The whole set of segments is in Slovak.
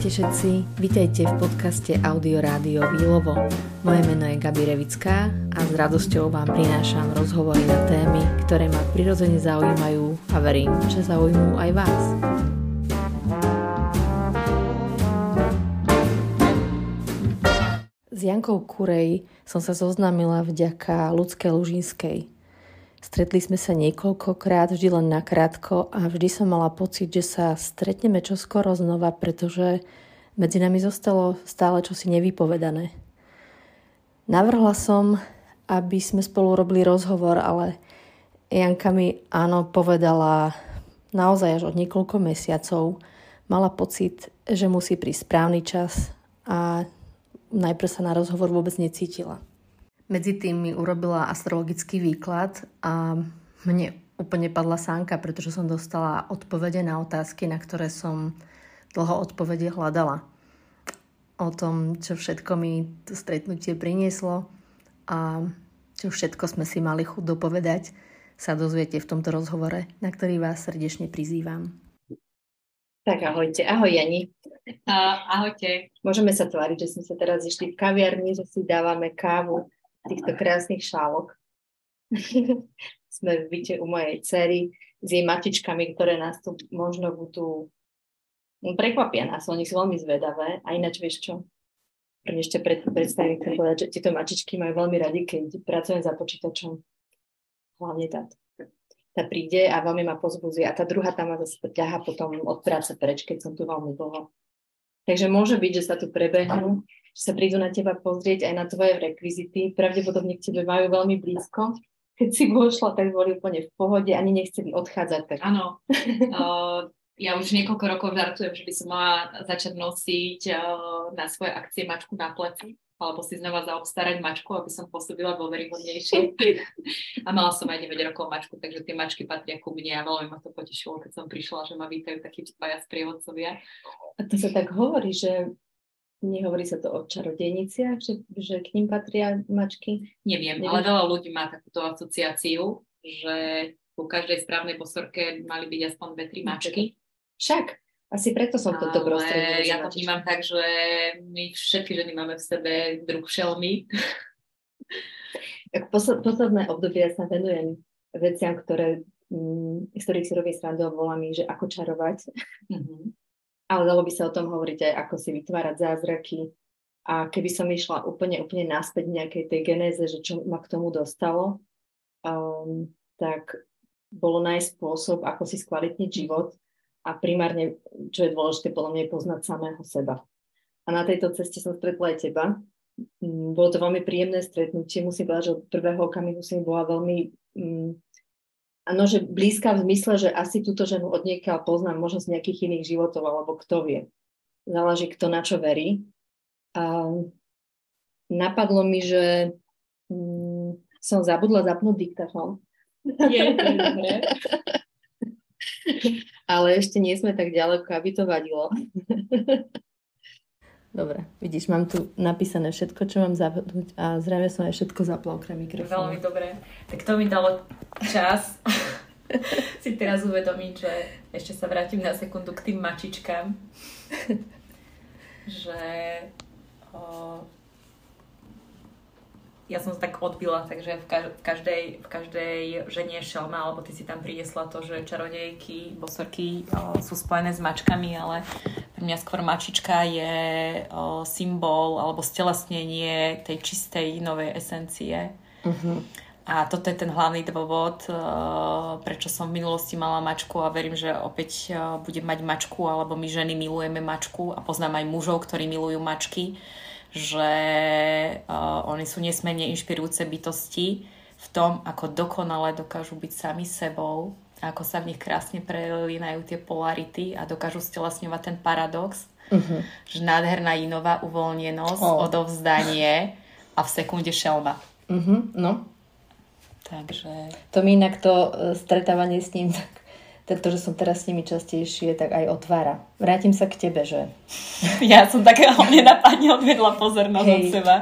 Ahojte všetci, vítajte v podcaste Audio Rádio Výlovo. Moje meno je Gabi Revická a s radosťou vám prinášam rozhovory na témy, ktoré ma prirodzene zaujímajú a verím, že zaujímujú aj vás. S Jankou Kurej som sa zoznámila vďaka ľudskej Lužinskej. Stretli sme sa niekoľkokrát, vždy len nakrátko a vždy som mala pocit, že sa stretneme čoskoro znova, pretože medzi nami zostalo stále čosi nevypovedané. Navrhla som, aby sme spolu robili rozhovor, ale Janka mi áno povedala naozaj až od niekoľko mesiacov. Mala pocit, že musí prísť správny čas a najprv sa na rozhovor vôbec necítila. Medzi tým mi urobila astrologický výklad a mne úplne padla sánka, pretože som dostala odpovede na otázky, na ktoré som dlho odpovede hľadala. O tom, čo všetko mi to stretnutie prinieslo a čo všetko sme si mali chuť dopovedať, sa dozviete v tomto rozhovore, na ktorý vás srdečne prizývam. Tak ahojte, ahoj Jani. Ahojte. Môžeme sa tváriť, že sme sa teraz išli v kaviarni, že si dávame kávu týchto krásnych šálok. Sme v byte u mojej cery s jej matičkami, ktoré nás tu možno budú no, prekvapia nás, oni sú veľmi zvedavé. A ináč vieš čo? Ešte pred, predstavím, chcem povedať, že tieto mačičky majú veľmi radi, keď pracujem za počítačom. Hlavne tá. Tá príde a veľmi ma pozbudzuje. A tá druhá tam ma zase ťaha potom od práce preč, keď som tu veľmi dlho. Takže môže byť, že sa tu prebehnú že sa prídu na teba pozrieť aj na tvoje rekvizity. Pravdepodobne k tebe majú veľmi blízko. Keď si vošla, tak boli úplne v pohode, ani nechceli odchádzať. Tak... Áno. uh, ja už niekoľko rokov žartujem, že by som mala začať nosiť uh, na svoje akcie mačku na pleci alebo si znova zaobstarať mačku, aby som pôsobila dôveryhodnejšie. a mala som aj 9 rokov mačku, takže tie mačky patria ku mne a veľmi ma to potešilo, keď som prišla, že ma vítajú takí dvaja sprievodcovia. A to sa tak hovorí, že Nehovorí sa to o čarodejniciach, že, že k ním patria mačky? Neviem, Neviem, ale veľa ľudí má takúto asociáciu, že u každej správnej posorke mali byť aspoň dve, tri mačky. Však, asi preto som toto prostredie. Ja to vnímam tak, že my všetky ženy máme v sebe druh šelmy. Posledné obdobie ja sa venujem veciam, ktoré, mm, z ktorých si robím srandu a volám že ako čarovať. Mm-hmm ale dalo by sa o tom hovoriť aj, ako si vytvárať zázraky. A keby som išla úplne, úplne naspäť nejakej tej genéze, že čo ma k tomu dostalo, um, tak bolo nájsť spôsob, ako si skvalitniť život a primárne, čo je dôležité, podľa mňa je poznať samého seba. A na tejto ceste som stretla aj teba. Mm, bolo to veľmi príjemné stretnutie. Musím povedať, že od prvého okamihu si bola veľmi um, Áno, že blízka v zmysle, že asi túto ženu od niekiaľ poznám, možno z nejakých iných životov, alebo kto vie. Záleží, kto na čo verí. A napadlo mi, že mm, som zabudla zapnúť diktafón. Je, je Ale ešte nie sme tak ďaleko, aby to vadilo. Dobre, vidíš, mám tu napísané všetko, čo mám zapnúť a zrejme som aj všetko zapla okrem mikrofónu. Veľmi dobre. Tak to mi dalo čas si teraz uvedomiť, že ešte sa vrátim na sekundu k tým mačičkám. že o, ja som sa tak odbila, takže v, každej, v každej žene šelma, alebo ty si tam priniesla to, že čarodejky, bosorky o, sú spojené s mačkami, ale pre mňa skôr mačička je o, symbol alebo stelesnenie tej čistej novej esencie. Uh-huh. A toto je ten hlavný dôvod, prečo som v minulosti mala mačku a verím, že opäť budem mať mačku, alebo my ženy milujeme mačku a poznám aj mužov, ktorí milujú mačky že uh, oni sú nesmierne inšpirujúce bytosti v tom, ako dokonale dokážu byť sami sebou, ako sa v nich krásne prelínajú tie polarity a dokážu stelesňovať ten paradox, uh-huh. že nádherná inová uvoľnenosť, oh. odovzdanie a v sekunde šelba. Uh-huh, no. Takže... To mi inak to e, stretávanie s ním tak to, že som teraz s nimi častejšie, tak aj otvára. Vrátim sa k tebe, že... Ja som také nenapadne odvedla pozornosť Hej, od seba.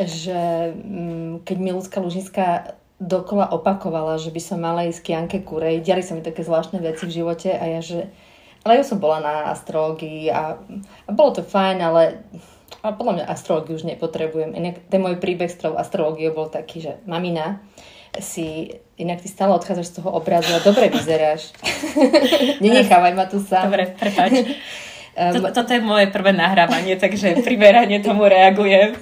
Že mm, keď mi ľudská Lužinská dokola opakovala, že by som mala ísť k Janke Kurej, diali sa mi také zvláštne veci v živote a ja, že ale ja som bola na astrologii a, a bolo to fajn, ale a podľa mňa astrológiu už nepotrebujem. Inak ten môj príbeh s tou astrológiou bol taký, že mamina, si, inak ty stále odchádzaš z toho obrazu a dobre vyzeráš. Nenechávaj ma tu sám. Dobre, prepáč. Um, Toto je moje prvé nahrávanie, takže primerane tomu reagujem.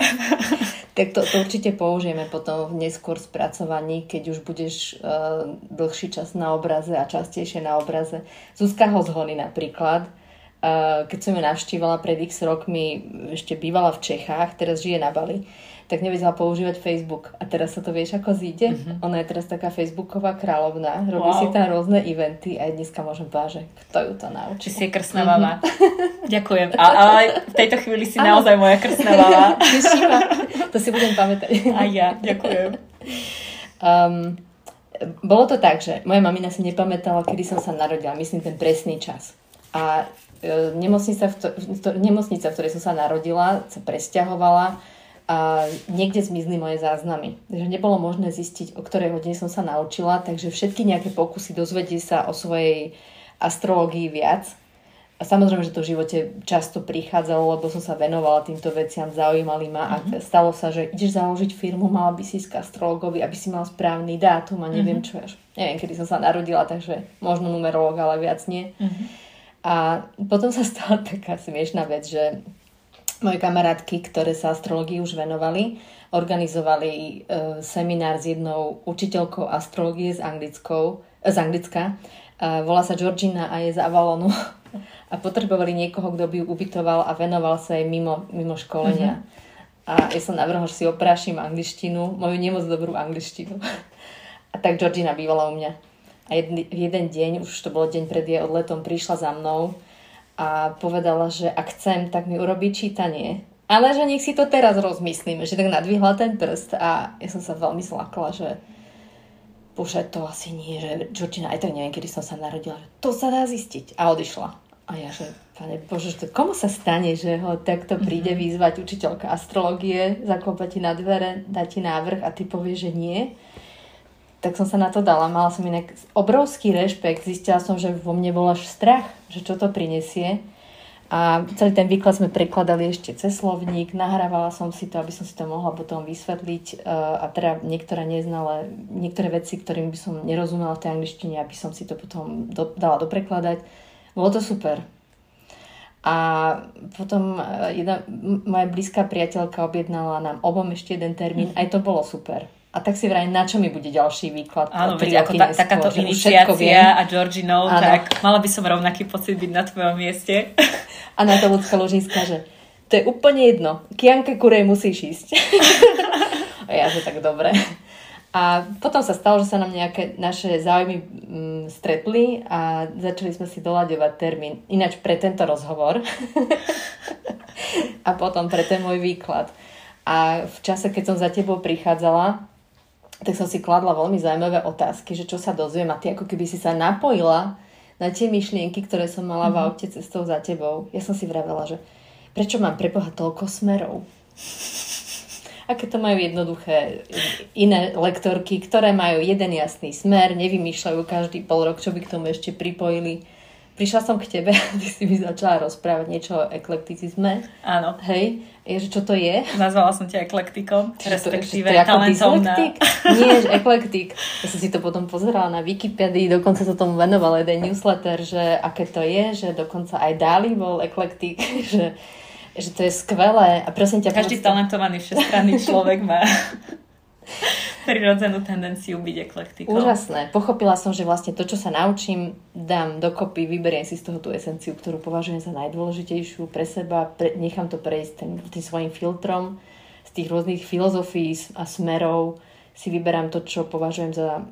tak to, to určite použijeme potom v neskôr spracovaní, keď už budeš uh, dlhší čas na obraze a častejšie na obraze. Zuzka Hozhony napríklad, uh, keď som ju navštívala pred x rokmi, ešte bývala v Čechách, teraz žije na Bali, tak nevedela používať Facebook. A teraz sa to vieš, ako zíde? Mm-hmm. Ona je teraz taká Facebooková kráľovná, robí wow. si tam rôzne eventy a dneska môžem povedať, že kto ju to naučí. Či si je krsná mama. Mm-hmm. Ďakujem. A, ale v tejto chvíli si ano. naozaj moja krsná mama. to si budem pamätať. A ja, ďakujem. Um, bolo to tak, že moja mamina si nepamätala, kedy som sa narodila, myslím ten presný čas. A e, nemocnica, v to, to, nemocnica, v ktorej som sa narodila, sa presťahovala a niekde zmizli moje záznamy. Takže nebolo možné zistiť, o ktorej hodine som sa naučila, takže všetky nejaké pokusy dozvedieť sa o svojej astrológii viac. A samozrejme, že to v živote často prichádzalo, lebo som sa venovala týmto veciam, zaujímali ma mm-hmm. a mhm. stalo sa, že ideš založiť firmu, mala by si ísť k astrologovi, aby si mal správny dátum a neviem mm-hmm. čo až. Neviem, kedy som sa narodila, takže možno numerológ, ale viac nie. Mm-hmm. A potom sa stala taká smiešná vec, že moje kamarátky, ktoré sa astrológii už venovali, organizovali e, seminár s jednou učiteľkou astrológie z, Anglickou, e, z Anglicka. E, volá sa Georgina a je z Avalonu. A potrebovali niekoho, kto by ju ubytoval a venoval sa jej mimo, mimo školenia. Mm-hmm. A ja som navrhol, že si oprášim angličtinu, moju nemoc dobrú angličtinu. A tak Georgina bývala u mňa. A jeden, jeden deň, už to bol deň pred jej odletom, prišla za mnou a povedala, že ak chcem, tak mi urobí čítanie. Ale že nech si to teraz rozmyslíme, že tak nadvihla ten prst a ja som sa veľmi zlakla, že bože, to asi nie, že Georgina, aj tak neviem, kedy som sa narodila, že to sa dá zistiť. A odišla. A ja, že pane bože, to komu sa stane, že ho takto príde mm-hmm. vyzvať učiteľka astrologie, zaklopa ti na dvere, dá ti návrh a ty povieš, že nie tak som sa na to dala. Mala som inak obrovský rešpekt. Zistila som, že vo mne bol až strach, že čo to prinesie. A celý ten výklad sme prekladali ešte cez slovník, nahrávala som si to, aby som si to mohla potom vysvetliť a teda niektoré neznala, niektoré veci, ktorým by som nerozumela v tej angličtine, aby som si to potom do, dala doprekladať. Bolo to super. A potom e, jedna moja blízka priateľka objednala nám obom ešte jeden termín, aj to bolo super a tak si vraj, na čo mi bude ďalší výklad? Áno, veď ako ta, takáto iniciácia a Georginou, tak mala by som rovnaký pocit byť na tvojom mieste. A na to ľudská ložiska, že to je úplne jedno. Kianke Kurej musíš ísť. a ja, že tak dobre. A potom sa stalo, že sa nám nejaké naše záujmy mm, stretli a začali sme si doľaďovať termín. Ináč pre tento rozhovor. a potom pre ten môj výklad. A v čase, keď som za tebou prichádzala, tak som si kladla veľmi zaujímavé otázky, že čo sa dozviem a ty ako keby si sa napojila na tie myšlienky, ktoré som mala mm-hmm. v mhm. aute cestou za tebou. Ja som si vravela, že prečo mám preboha toľko smerov? Aké to majú jednoduché iné lektorky, ktoré majú jeden jasný smer, nevymýšľajú každý pol rok, čo by k tomu ešte pripojili prišla som k tebe a ty si mi začala rozprávať niečo o eklekticizme. Áno. Hej, že čo to je? Nazvala som ťa eklektikom, respektíve to, talentom na... Nie, že eklektik. Ja som si to potom pozerala na Wikipedii, dokonca sa tomu venoval jeden newsletter, že aké to je, že dokonca aj Dali bol eklektik, že, že to je skvelé. A prosím ťa... Každý talentovaný všestranný človek má prirodzenú tendenciu byť eklektikou. Úžasné. Pochopila som, že vlastne to, čo sa naučím, dám dokopy, vyberiem si z toho tú esenciu, ktorú považujem za najdôležitejšiu pre seba, pre, nechám to prejsť tým, tým svojim filtrom z tých rôznych filozofií a smerov si vyberám to, čo považujem za,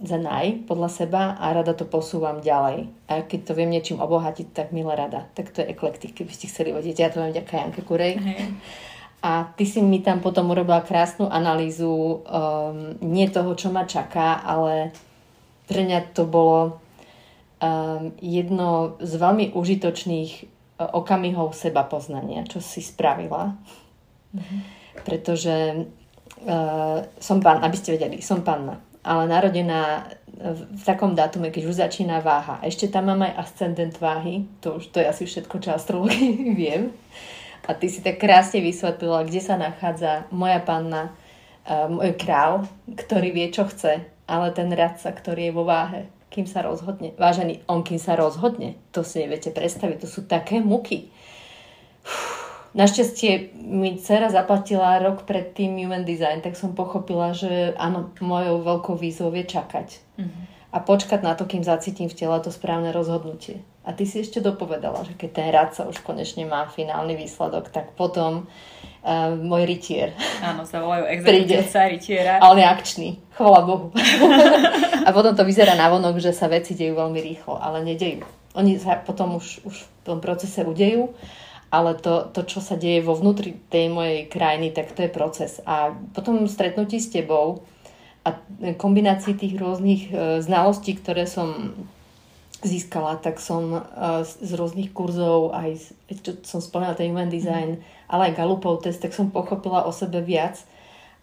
za naj podľa seba a rada to posúvam ďalej. A keď to viem niečím obohatiť, tak milé rada. Tak to je eklektik, keby ste chceli vedieť. Ja to viem ďaká Janke Kurej. Hey. A ty si mi tam potom urobila krásnu analýzu um, nie toho, čo ma čaká, ale pre mňa to bolo um, jedno z veľmi užitočných uh, okamihov seba poznania, čo si spravila. Mm-hmm. Pretože uh, som pán, aby ste vedeli, som panna, ale narodená v takom dátume, keď už začína váha. Ešte tam mám aj ascendent váhy, to už to je asi všetko, čo astrologii viem. A ty si tak krásne vysvetlila, kde sa nachádza moja panna, môj král, ktorý vie, čo chce, ale ten radca, ktorý je vo váhe, kým sa rozhodne. Vážený, on kým sa rozhodne, to si neviete predstaviť, to sú také muky. Našťastie mi dcera zaplatila rok pred tým Human Design, tak som pochopila, že áno, mojou veľkou výzvou je čakať. Uh-huh. A počkať na to, kým zacítim v tele to správne rozhodnutie. A ty si ešte dopovedala, že keď ten sa už konečne má finálny výsledok, tak potom uh, môj rytier. Áno, sa volajú exekutívca rytiera. Ale akčný, chvala Bohu. a potom to vyzerá na vonok, že sa veci dejú veľmi rýchlo, ale nedejú. Oni sa potom už, už v tom procese udejú ale to, to, čo sa deje vo vnútri tej mojej krajiny, tak to je proces. A potom stretnutí s tebou a kombinácii tých rôznych e, znalostí, ktoré som získala, tak som e, z rôznych kurzov, aj čo som spomínala, ten human design, ale aj Galupov test, tak som pochopila o sebe viac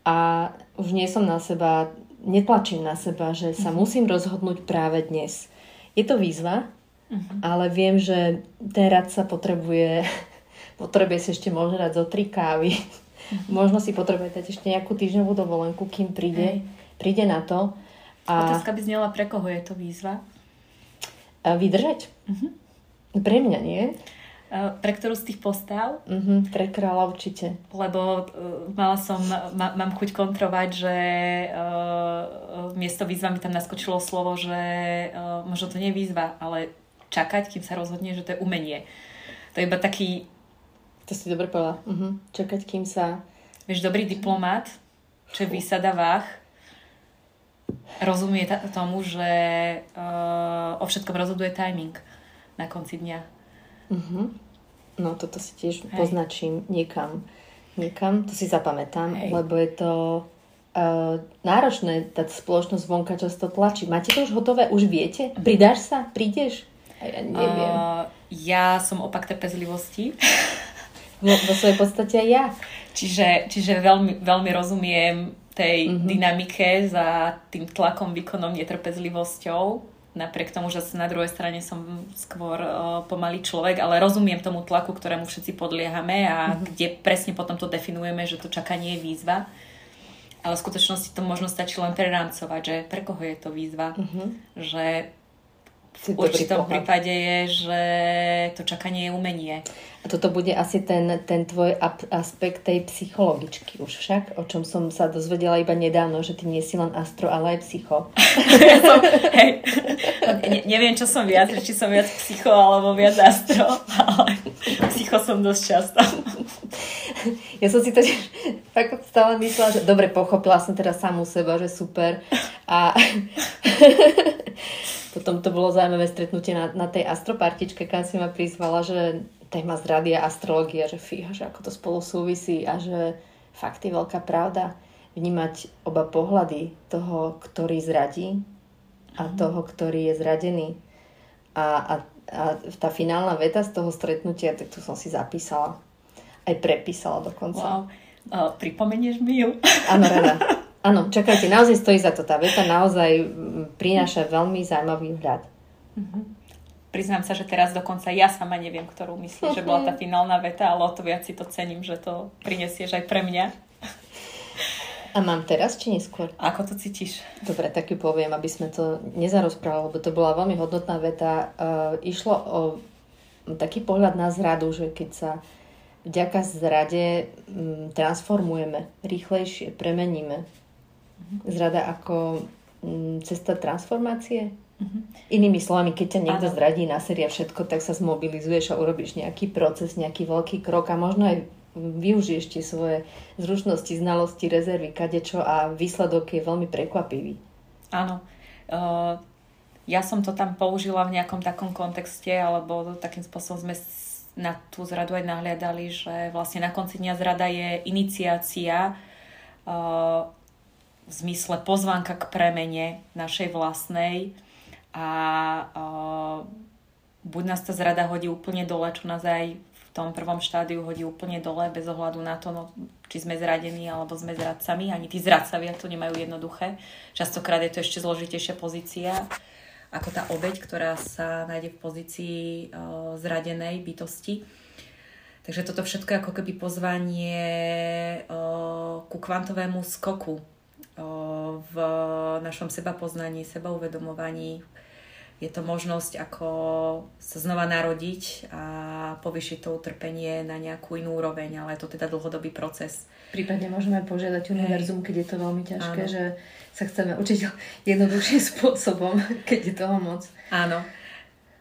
a už nie som na seba, netlačím na seba, že sa mhm. musím rozhodnúť práve dnes. Je to výzva, uh-huh. ale viem, že ten rad sa potrebuje potrebuje si ešte možno dať zo tri kávy. Mm-hmm. možno si potrebuje dať ešte nejakú týždňovú dovolenku, kým príde, príde na to. A... Otázka by znela, pre koho je to výzva? A vydržať. Mm-hmm. Pre mňa nie. Pre ktorú z tých postav? Uh-huh, pre kráľa určite. Lebo uh, mala som, ma, mám chuť kontrovať, že uh, miesto výzva mi tam naskočilo slovo, že uh, možno to nie je výzva, ale čakať, kým sa rozhodne, že to je umenie. To je iba taký to si dobre povedala. Uh-huh. Čakať, kým sa... Vieš, dobrý diplomát, čo je výsada váh, rozumie t- tomu, že uh, o všetkom rozhoduje timing na konci dňa. Uh-huh. No toto si tiež Hej. poznačím niekam. Niekam, to si zapamätám, Hej. lebo je to uh, náročné, tá spoločnosť vonka často tlačí. Máte to už hotové? Už viete? Pridáš sa? Prídeš? Ja neviem. Uh, ja som opak trpezlivosti. vo, vo svojej podstate aj ja. Čiže, čiže veľmi, veľmi rozumiem tej mm-hmm. dynamike za tým tlakom, výkonom, netrpezlivosťou. Napriek tomu, že na druhej strane som skôr uh, pomalý človek, ale rozumiem tomu tlaku, ktorému všetci podliehame a mm-hmm. kde presne potom to definujeme, že to čakanie je výzva. Ale v skutočnosti to možno stačí len prerámcovať, že pre koho je to výzva. Mm-hmm. Že v určitom prípade je, že to čakanie je umenie. A toto bude asi ten, ten tvoj aspekt tej psychologičky už však, o čom som sa dozvedela iba nedávno, že ty nie si len astro, ale aj psycho. ja som, hej, ne, neviem, čo som viac, či som viac psycho alebo viac astro, ale psycho som dosť často. Ja som si to tak stále myslela, že dobre, pochopila som teda samú seba, že super. A potom to bolo zaujímavé stretnutie na, na tej astropartičke, kam si ma prizvala, že téma zrady a astrológia, že fíha, že ako to spolu súvisí a že fakt je veľká pravda vnímať oba pohľady toho, ktorý zradí a mm. toho, ktorý je zradený. A, a, a tá finálna veta z toho stretnutia, tak tu som si zapísala. Aj prepísala dokonca. Wow. Uh, pripomenieš mi ju? Áno, rada. Áno, čakajte, naozaj stojí za to. Tá veta naozaj prináša veľmi zaujímavý vhľad. Mm-hmm. Priznám sa, že teraz dokonca ja sama neviem, ktorú myslí, že bola tá finálna veta, ale o to viac si to cením, že to prinesieš aj pre mňa. A mám teraz, či neskôr? Ako to cítiš? Dobre, tak ju poviem, aby sme to nezarozprávali, lebo to bola veľmi hodnotná veta. Uh, išlo o taký pohľad na zradu, že keď sa vďaka zrade transformujeme, rýchlejšie, premeníme. Mhm. Zrada ako cesta transformácie, Uh-huh. Inými slovami, keď ťa niekto ano. zradí na séria všetko, tak sa zmobilizuješ a urobíš nejaký proces, nejaký veľký krok a možno aj využiješ tie svoje zručnosti, znalosti, rezervy, kadečo a výsledok je veľmi prekvapivý. Áno. Uh, ja som to tam použila v nejakom takom kontexte, alebo takým spôsobom sme na tú zradu aj nahliadali, že vlastne na konci dňa zrada je iniciácia uh, v zmysle pozvánka k premene našej vlastnej, a uh, buď nás tá zrada hodí úplne dole, čo nás aj v tom prvom štádiu hodí úplne dole bez ohľadu na to, no, či sme zradení alebo sme zradcami. Ani tí zradcavia to nemajú jednoduché. Častokrát je to ešte zložitejšia pozícia ako tá obeď, ktorá sa nájde v pozícii uh, zradenej bytosti. Takže toto všetko je ako keby pozvanie uh, ku kvantovému skoku v našom seba poznaní, seba uvedomovaní, je to možnosť, ako sa znova narodiť a povyšiť to utrpenie na nejakú inú úroveň, ale je to teda dlhodobý proces. Prípadne môžeme požiadať univerzum, keď je to veľmi ťažké, Áno. že sa chceme učiť jednoduchším spôsobom, keď je toho moc. Áno.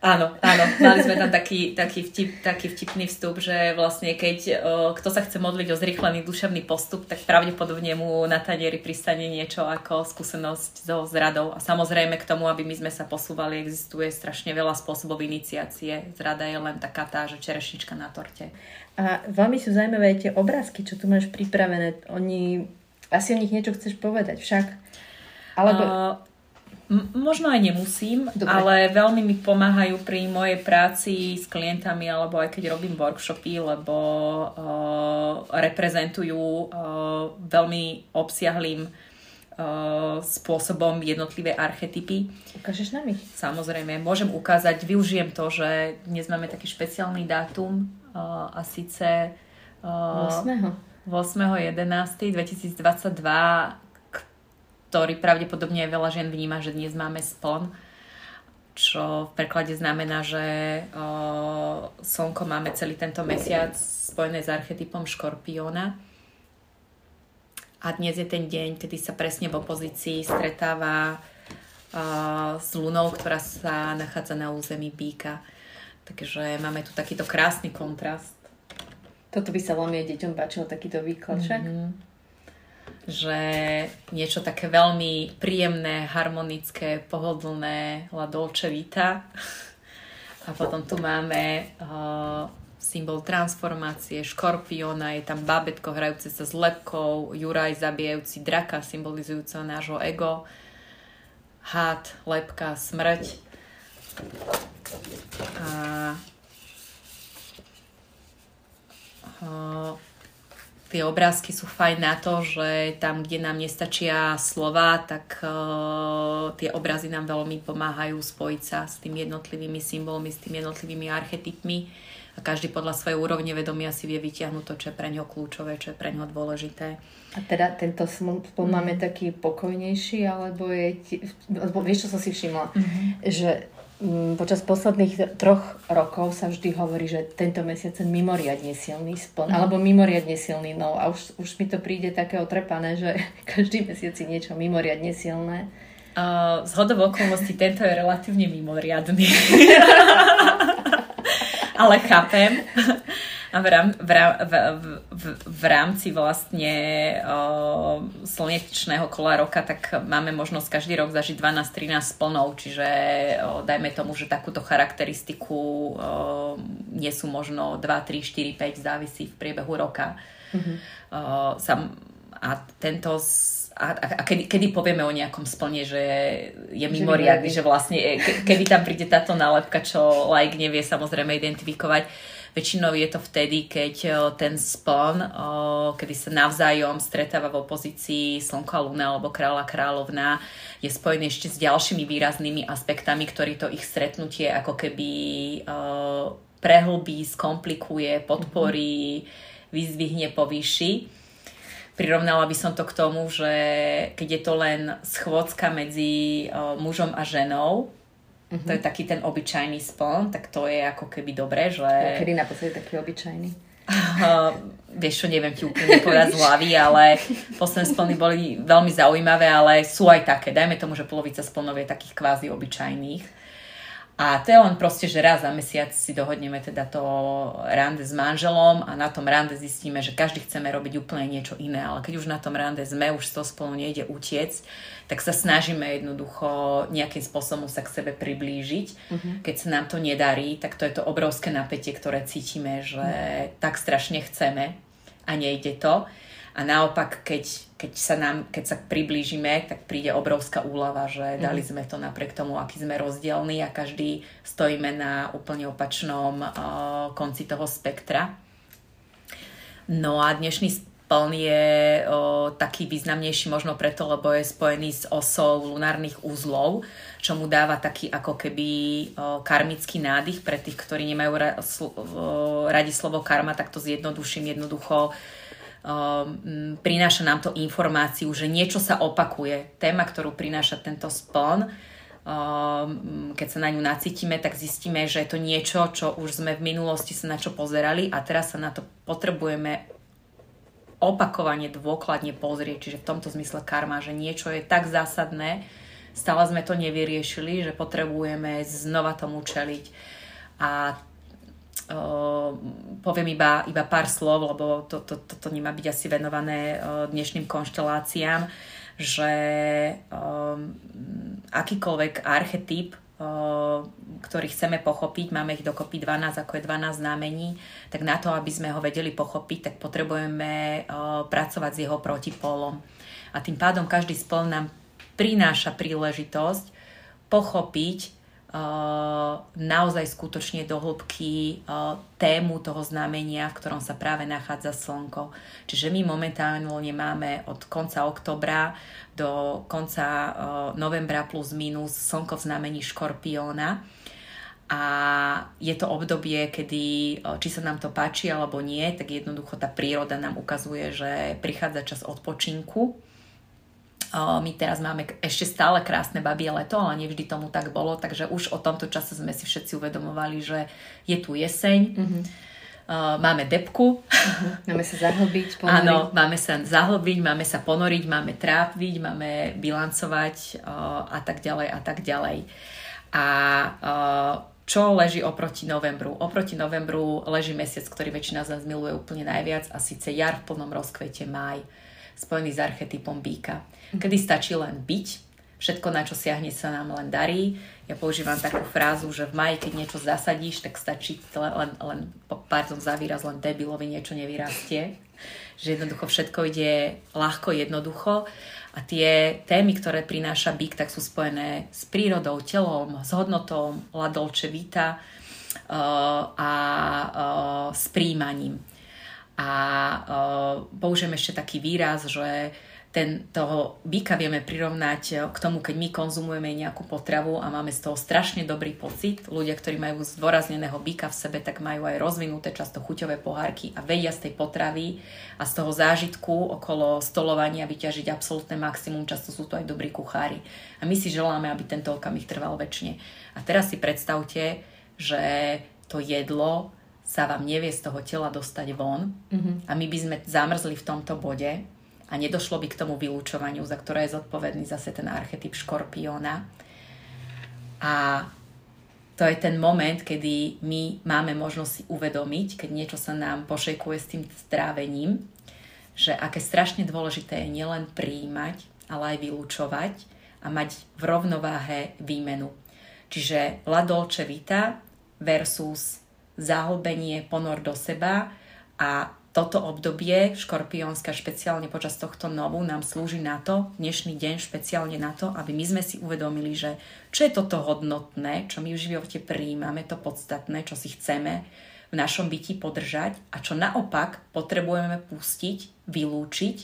Áno, áno. Mali sme tam taký, taký, vtip, taký vtipný vstup, že vlastne keď o, kto sa chce modliť o zrýchlený duševný postup, tak pravdepodobne mu na tanieri pristane niečo ako skúsenosť so zradou. A samozrejme k tomu, aby my sme sa posúvali, existuje strašne veľa spôsobov iniciácie. Zrada je len taká tá, že čerešnička na torte. A veľmi sú zaujímavé tie obrázky, čo tu máš pripravené. Oni, asi o nich niečo chceš povedať však? Alebo... Uh, možno aj nemusím, Dobre. ale veľmi mi pomáhajú pri mojej práci s klientami alebo aj keď robím workshopy, lebo uh, reprezentujú uh, veľmi obsiahlým uh, spôsobom jednotlivé archetypy. Ukážeš nám ich? Samozrejme, môžem ukázať, využijem to, že dnes máme taký špeciálny dátum uh, a síce uh, 8. 8.11.2022 ktorý pravdepodobne aj veľa žien vníma, že dnes máme spln, čo v preklade znamená, že o, slnko máme celý tento mesiac spojené s archetypom škorpióna. A dnes je ten deň, kedy sa presne v opozícii stretáva o, s lunou, ktorá sa nachádza na území býka. Takže máme tu takýto krásny kontrast. Toto by sa veľmi deťom páčilo, takýto výklad, mm-hmm že niečo také veľmi príjemné, harmonické, pohodlné, la vita. A potom tu máme uh, symbol transformácie, škorpiona, je tam babetko hrajúce sa s lepkou, Juraj zabijajúci draka, symbolizujúceho nášho ego, had, lepka, smrť. A uh, tie obrázky sú fajn na to, že tam, kde nám nestačia slova, tak uh, tie obrazy nám veľmi pomáhajú spojiť sa s tými jednotlivými symbolmi, s tými jednotlivými archetypmi a každý podľa svojej úrovne vedomia si vie vytiahnuť to, čo je pre ňo kľúčové, čo je pre ňo dôležité. A teda tento mm. máme taký pokojnejší, alebo je... Lebo vieš, čo som si všimla? Mm-hmm. Že Mm, počas posledných troch rokov sa vždy hovorí, že tento mesiac je mimoriadne silný spln, mm. alebo mimoriadne silný no a už, už mi to príde také otrepané, že každý mesiac je niečo mimoriadne silné. Uh, z hodov okolností tento je relatívne mimoriadný. Ale chápem a v, rám, v, v, v, v rámci vlastne o, slnečného kola roka, tak máme možnosť každý rok zažiť 12-13 splnov, čiže o, dajme tomu, že takúto charakteristiku o, nie sú možno 2, 3, 4, 5, závisí v priebehu roka. Mm-hmm. O, sam, a tento a, a, kedy, kedy povieme o nejakom splne, že je mimoriadný, že vlastne ke, kedy tam príde táto nálepka, čo like nevie samozrejme identifikovať Väčšinou je to vtedy, keď ten spon, kedy sa navzájom stretáva v opozícii Slnko a Luna alebo kráľa kráľovná, je spojený ešte s ďalšími výraznými aspektami, ktorý to ich stretnutie ako keby prehlbí, skomplikuje, podporí, vyzdvihne, povýši. Prirovnala by som to k tomu, že keď je to len schôdzka medzi mužom a ženou, Uh-huh. To je taký ten obyčajný spln, tak to je ako keby dobré, že... Kedy naposledy taký obyčajný? Uh, vieš čo, neviem ti úplne povedať z hlavy, ale posledné splny boli veľmi zaujímavé, ale sú aj také. Dajme tomu, že polovica splnov je takých kvázi obyčajných. A to je len proste, že raz za mesiac si dohodneme teda to rande s manželom a na tom rande zistíme, že každý chceme robiť úplne niečo iné, ale keď už na tom rande sme, už toho spolu nejde utiecť, tak sa snažíme jednoducho nejakým spôsobom sa k sebe priblížiť. Uh-huh. Keď sa nám to nedarí, tak to je to obrovské napätie, ktoré cítime, že uh-huh. tak strašne chceme a nejde to. A naopak, keď, keď, sa nám, keď sa priblížime, tak príde obrovská úlava, že mm. dali sme to napriek tomu, aký sme rozdielni a každý stojíme na úplne opačnom uh, konci toho spektra. No a dnešný pln je o, taký významnejší možno preto, lebo je spojený s osou lunárnych úzlov, čo mu dáva taký ako keby o, karmický nádych pre tých, ktorí nemajú ra, sl, o, radi slovo karma, tak to zjednoduším jednoducho. O, m, prináša nám to informáciu, že niečo sa opakuje. Téma, ktorú prináša tento spln, keď sa na ňu nacítime, tak zistíme, že je to niečo, čo už sme v minulosti sa na čo pozerali a teraz sa na to potrebujeme opakovane dôkladne pozrieť, čiže v tomto zmysle karma, že niečo je tak zásadné, stále sme to nevyriešili, že potrebujeme znova tomu čeliť. A uh, poviem iba, iba pár slov, lebo to, to, to, to nemá byť asi venované uh, dnešným konšteláciám, že um, akýkoľvek archetyp ktorý chceme pochopiť, máme ich dokopy 12, ako je 12 znamení, tak na to, aby sme ho vedeli pochopiť, tak potrebujeme pracovať s jeho protipólom. A tým pádom každý spol nám prináša príležitosť pochopiť naozaj skutočne do hĺbky tému toho znamenia, v ktorom sa práve nachádza Slnko. Čiže my momentálne máme od konca oktobra do konca novembra plus minus Slnko v znamení Škorpióna. A je to obdobie, kedy, či sa nám to páči alebo nie, tak jednoducho tá príroda nám ukazuje, že prichádza čas odpočinku my teraz máme ešte stále krásne babie leto, ale nevždy tomu tak bolo, takže už o tomto čase sme si všetci uvedomovali, že je tu jeseň, mm-hmm. máme depku. Uh-huh. Máme sa zahlbiť, ponoriť. Áno, máme sa zahlbiť, máme sa ponoriť, máme trápiť, máme bilancovať a tak ďalej a tak ďalej. A čo leží oproti novembru? Oproti novembru leží mesiac, ktorý väčšina z nás miluje úplne najviac a síce jar v plnom rozkvete maj spojený s archetypom býka. Kedy stačí len byť, všetko na čo siahne sa nám len darí. Ja používam takú frázu, že v maji, keď niečo zasadíš, tak stačí len, len, pardon za výraz, len debilovi niečo nevyrastie. Že jednoducho všetko ide ľahko, jednoducho. A tie témy, ktoré prináša byk, tak sú spojené s prírodou, telom, s hodnotou, la dolce vita uh, a uh, s príjmaním. A uh, použijem ešte taký výraz, že ten, toho býka vieme prirovnať e, k tomu, keď my konzumujeme nejakú potravu a máme z toho strašne dobrý pocit. Ľudia, ktorí majú zdôrazneného býka v sebe, tak majú aj rozvinuté často chuťové pohárky a vedia z tej potravy a z toho zážitku okolo stolovania vyťažiť absolútne maximum. Často sú to aj dobrí kuchári. A my si želáme, aby tento okamih trval väčšine. A teraz si predstavte, že to jedlo sa vám nevie z toho tela dostať von mm-hmm. a my by sme zamrzli v tomto bode a nedošlo by k tomu vylúčovaniu, za ktoré je zodpovedný zase ten archetyp škorpióna. A to je ten moment, kedy my máme možnosť si uvedomiť, keď niečo sa nám pošejkuje s tým strávením, že aké strašne dôležité je nielen prijímať, ale aj vylúčovať a mať v rovnováhe výmenu. Čiže la dolce vita versus zahlbenie, ponor do seba a toto obdobie škorpiónska špeciálne počas tohto novu nám slúži na to, dnešný deň špeciálne na to, aby my sme si uvedomili, že čo je toto hodnotné, čo my v živote prijímame, to podstatné, čo si chceme v našom byti podržať a čo naopak potrebujeme pustiť, vylúčiť,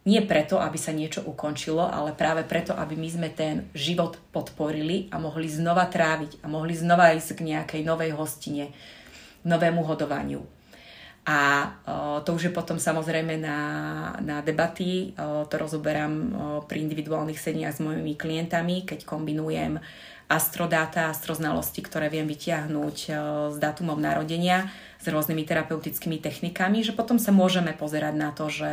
nie preto, aby sa niečo ukončilo, ale práve preto, aby my sme ten život podporili a mohli znova tráviť a mohli znova ísť k nejakej novej hostine, novému hodovaniu. A to už je potom samozrejme na, na debaty, to rozoberám pri individuálnych sedeniach s mojimi klientami, keď kombinujem astrodáta, astroznalosti, ktoré viem vytiahnuť s dátumom narodenia, s rôznymi terapeutickými technikami, že potom sa môžeme pozerať na to, že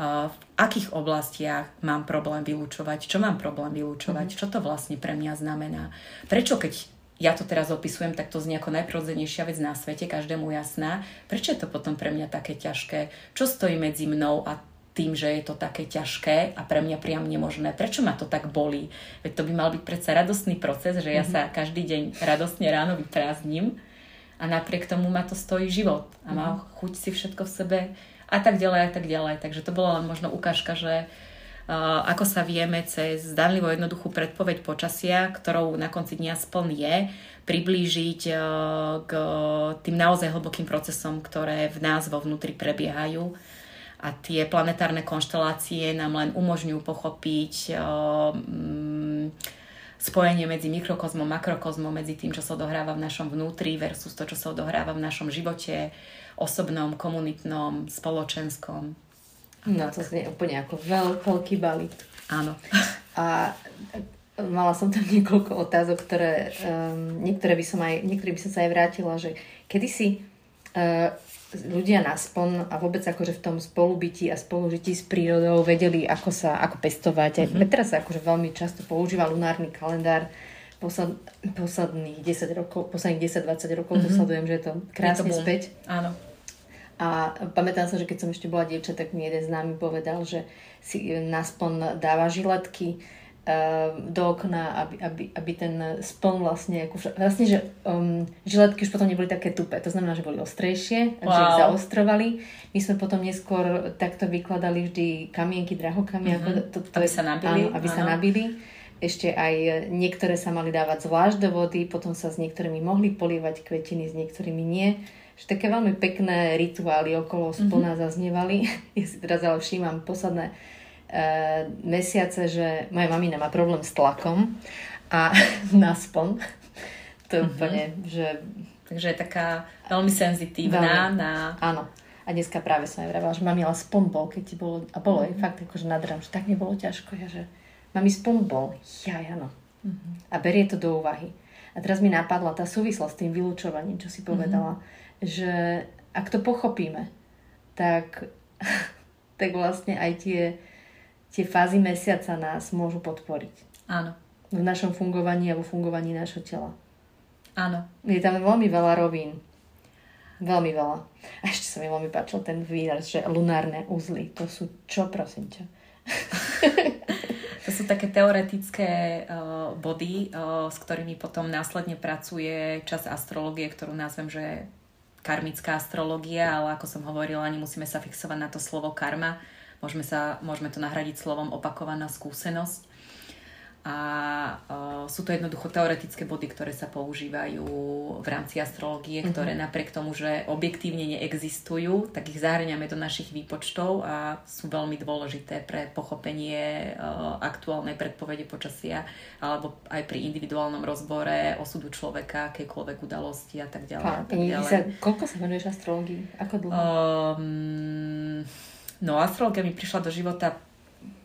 v akých oblastiach mám problém vylúčovať, čo mám problém vylúčovať, mm-hmm. čo to vlastne pre mňa znamená. Prečo keď ja to teraz opisujem, tak to znie ako najprirodzenejšia vec na svete, každému jasná. Prečo je to potom pre mňa také ťažké? Čo stojí medzi mnou a tým, že je to také ťažké a pre mňa priam nemožné. Prečo ma to tak bolí? Veď to by mal byť predsa radostný proces, že ja mhm. sa každý deň radostne ráno vyprázdnim a napriek tomu ma to stojí život a mám mhm. chuť si všetko v sebe a tak ďalej a tak ďalej. Takže to bola len možno ukážka, že ako sa vieme cez zdanlivo jednoduchú predpoveď počasia, ktorou na konci dňa spln je, priblížiť uh, k tým naozaj hlbokým procesom, ktoré v nás vo vnútri prebiehajú. A tie planetárne konštelácie nám len umožňujú pochopiť uh, um, spojenie medzi mikrokozmom, makrokozmom, medzi tým, čo sa odohráva v našom vnútri versus to, čo sa odohráva v našom živote, osobnom, komunitnom, spoločenskom. No to znie úplne ako veľ, veľký balík. Áno. A mala som tam niekoľko otázok, ktoré um, niektoré by som aj, niektoré by som sa aj vrátila, že kedysi uh, ľudia naspon a vôbec akože v tom spolubytí a spolužití s prírodou vedeli, ako sa, ako pestovať. Mm-hmm. teraz sa akože veľmi často používa lunárny kalendár, posled, posledných 10 rokov, posledných 10-20 rokov mm-hmm. to sledujem, že je to krásne je to späť. Áno. A pamätám sa, že keď som ešte bola dievča, tak mi jeden z námi povedal, že si naspon dáva žiletky, Ehm, do okna, aby, aby, aby ten spln vlastne, ako, vlastne, že um, žiletky už potom neboli také tupé, to znamená, že boli ostrejšie, wow. že ich zaostrovali. My sme potom neskôr takto vykladali vždy kamienky, drahokamy, mm-hmm. ako to, to, to aby je, sa nabili. Áno, aby áno. sa nabili. Ešte aj niektoré sa mali dávať zvlášť do vody, potom sa s niektorými mohli polievať kvetiny, s niektorými nie. Že také veľmi pekné rituály okolo splna mm-hmm. zaznievali. Ja si teraz ale všímam posledné uh, mesiace, že moja mamina má problém s tlakom a naspon. To je mm-hmm. úplne, že... Takže je taká veľmi senzitívna veľmi. na... Áno. A dneska práve som aj vravila, že mami, ale spon bol, keď ti bolo... A bolo mm-hmm. je fakt akože nadram, že tak nebolo ťažko. Ja, že mami, spon bol. Ja, áno. Mm-hmm. A berie to do úvahy. A teraz mi napadla tá súvislosť s tým vylúčovaním, čo si povedala, mm-hmm. Že ak to pochopíme, tak, tak vlastne aj tie tie fázy mesiaca nás môžu podporiť. Áno. V našom fungovaní a vo fungovaní nášho tela. Áno. Je tam veľmi veľa rovín. Veľmi veľa. A ešte sa mi veľmi páčil ten výraz, že lunárne uzly. To sú čo, prosím ťa? to sú také teoretické uh, body, uh, s ktorými potom následne pracuje čas astrologie, ktorú nazvem, že karmická astrológia, ale ako som hovorila, nemusíme sa fixovať na to slovo karma, Môžeme, sa, môžeme to nahradiť slovom opakovaná skúsenosť. A uh, sú to jednoducho teoretické body, ktoré sa používajú v rámci astrológie, mm-hmm. ktoré napriek tomu, že objektívne neexistujú, tak ich zahrňame do našich výpočtov a sú veľmi dôležité pre pochopenie uh, aktuálnej predpovede počasia alebo aj pri individuálnom rozbore osudu človeka, akejkoľvek udalosti a tak ďalej. A, tak ďalej. Sa, koľko sa venuješ astrológii? Ako dlho? Um, No astrologia mi prišla do života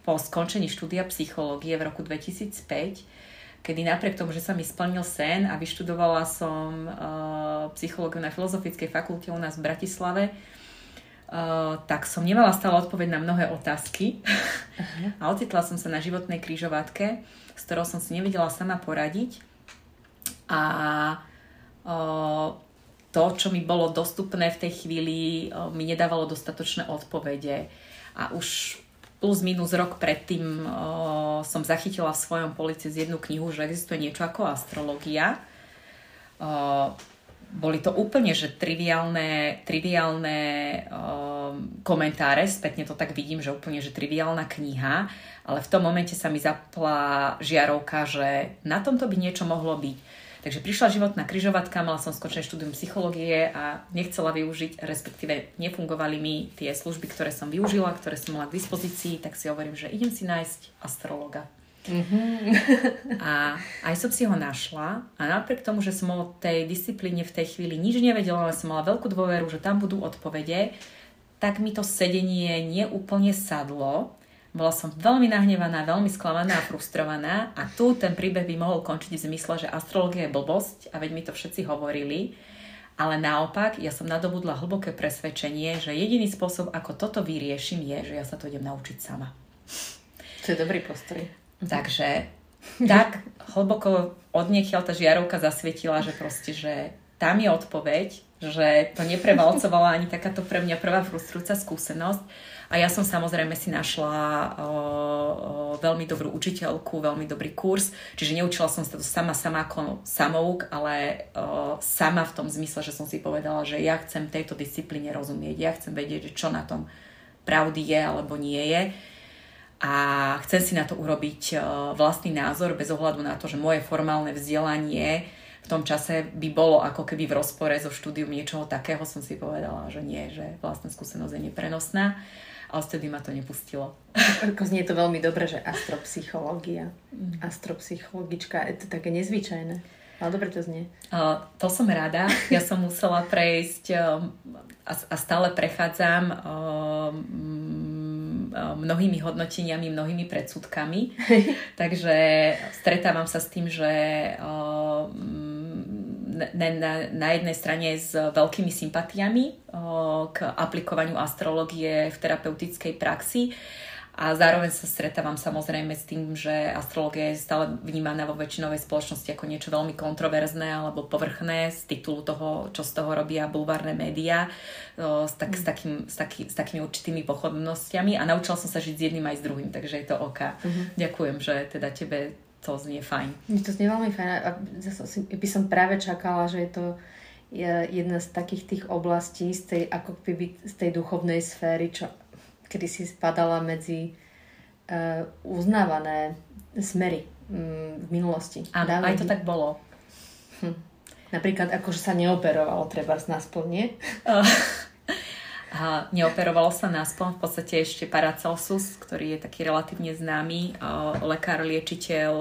po skončení štúdia psychológie v roku 2005, kedy napriek tomu, že sa mi splnil sen a vyštudovala som uh, psychológiu na Filozofickej fakulte u nás v Bratislave, uh, tak som nemala stále odpoveď na mnohé otázky uh-huh. a ocitla som sa na životnej kryžovatke, s ktorou som si nevedela sama poradiť a uh, to, čo mi bolo dostupné v tej chvíli, mi nedávalo dostatočné odpovede. A už plus minus rok predtým o, som zachytila v svojom polici z jednu knihu, že existuje niečo ako astrologia. O, boli to úplne že triviálne, triviálne o, komentáre, spätne to tak vidím, že úplne že triviálna kniha, ale v tom momente sa mi zapla žiarovka, že na tomto by niečo mohlo byť Takže prišla životná kryžovatka, mala som skončené štúdium psychológie a nechcela využiť, respektíve nefungovali mi tie služby, ktoré som využila, ktoré som mala k dispozícii, tak si hovorím, že idem si nájsť astrologa. Mm-hmm. A aj som si ho našla a napriek tomu, že som o tej disciplíne v tej chvíli nič nevedela, ale som mala veľkú dôveru, že tam budú odpovede, tak mi to sedenie neúplne sadlo bola som veľmi nahnevaná, veľmi sklamaná a frustrovaná a tu ten príbeh by mohol končiť v zmysle, že astrologia je blbosť a veď mi to všetci hovorili. Ale naopak, ja som nadobudla hlboké presvedčenie, že jediný spôsob, ako toto vyriešim, je, že ja sa to idem naučiť sama. To je dobrý postoj. Takže tak hlboko odniekiaľ tá žiarovka zasvietila, že proste, že tam je odpoveď, že to neprevalcovala ani takáto pre mňa prvá frustrujúca skúsenosť. A ja som samozrejme si našla o, veľmi dobrú učiteľku, veľmi dobrý kurz, čiže neučila som sa to sama, sama ako samouk, ale o, sama v tom zmysle, že som si povedala, že ja chcem tejto disciplíne rozumieť, ja chcem vedieť, čo na tom pravdy je alebo nie je. A chcem si na to urobiť vlastný názor bez ohľadu na to, že moje formálne vzdelanie v tom čase by bolo ako keby v rozpore so štúdium niečoho takého, som si povedala, že nie, že vlastná skúsenosť je neprenosná. Ale vtedy ma to nepustilo. Ako znie to veľmi dobre, že astropsychológia, mm. astropsychologička, je to také nezvyčajné. Ale dobre to znie. Uh, to som rada. Ja som musela prejsť uh, a, a stále prechádzam uh, mnohými hodnoteniami, mnohými predsudkami. Takže stretávam sa s tým, že uh, na, na, na jednej strane s veľkými sympatiami k aplikovaniu astrológie v terapeutickej praxi a zároveň sa stretávam samozrejme s tým, že astrológia je stále vnímaná vo väčšinovej spoločnosti ako niečo veľmi kontroverzné alebo povrchné z titulu toho, čo z toho robia bulvárne médiá s, tak, mm. s, takým, s, taký, s takými určitými pochodnostiami a naučila som sa žiť s jedným aj s druhým, takže je to OK. Mm-hmm. Ďakujem, že teda tebe to znie fajn. To znie veľmi fajn a by som práve čakala, že je to jedna z takých tých oblastí z tej, ako keby z tej duchovnej sféry, čo kedy si spadala medzi uh, uznávané smery um, v minulosti. Áno, aj to tak bolo. Hm. Napríklad akože sa neoperovalo treba z nás nie? A neoperovalo sa náspom v podstate ešte Paracelsus, ktorý je taký relatívne známy lekár, liečiteľ,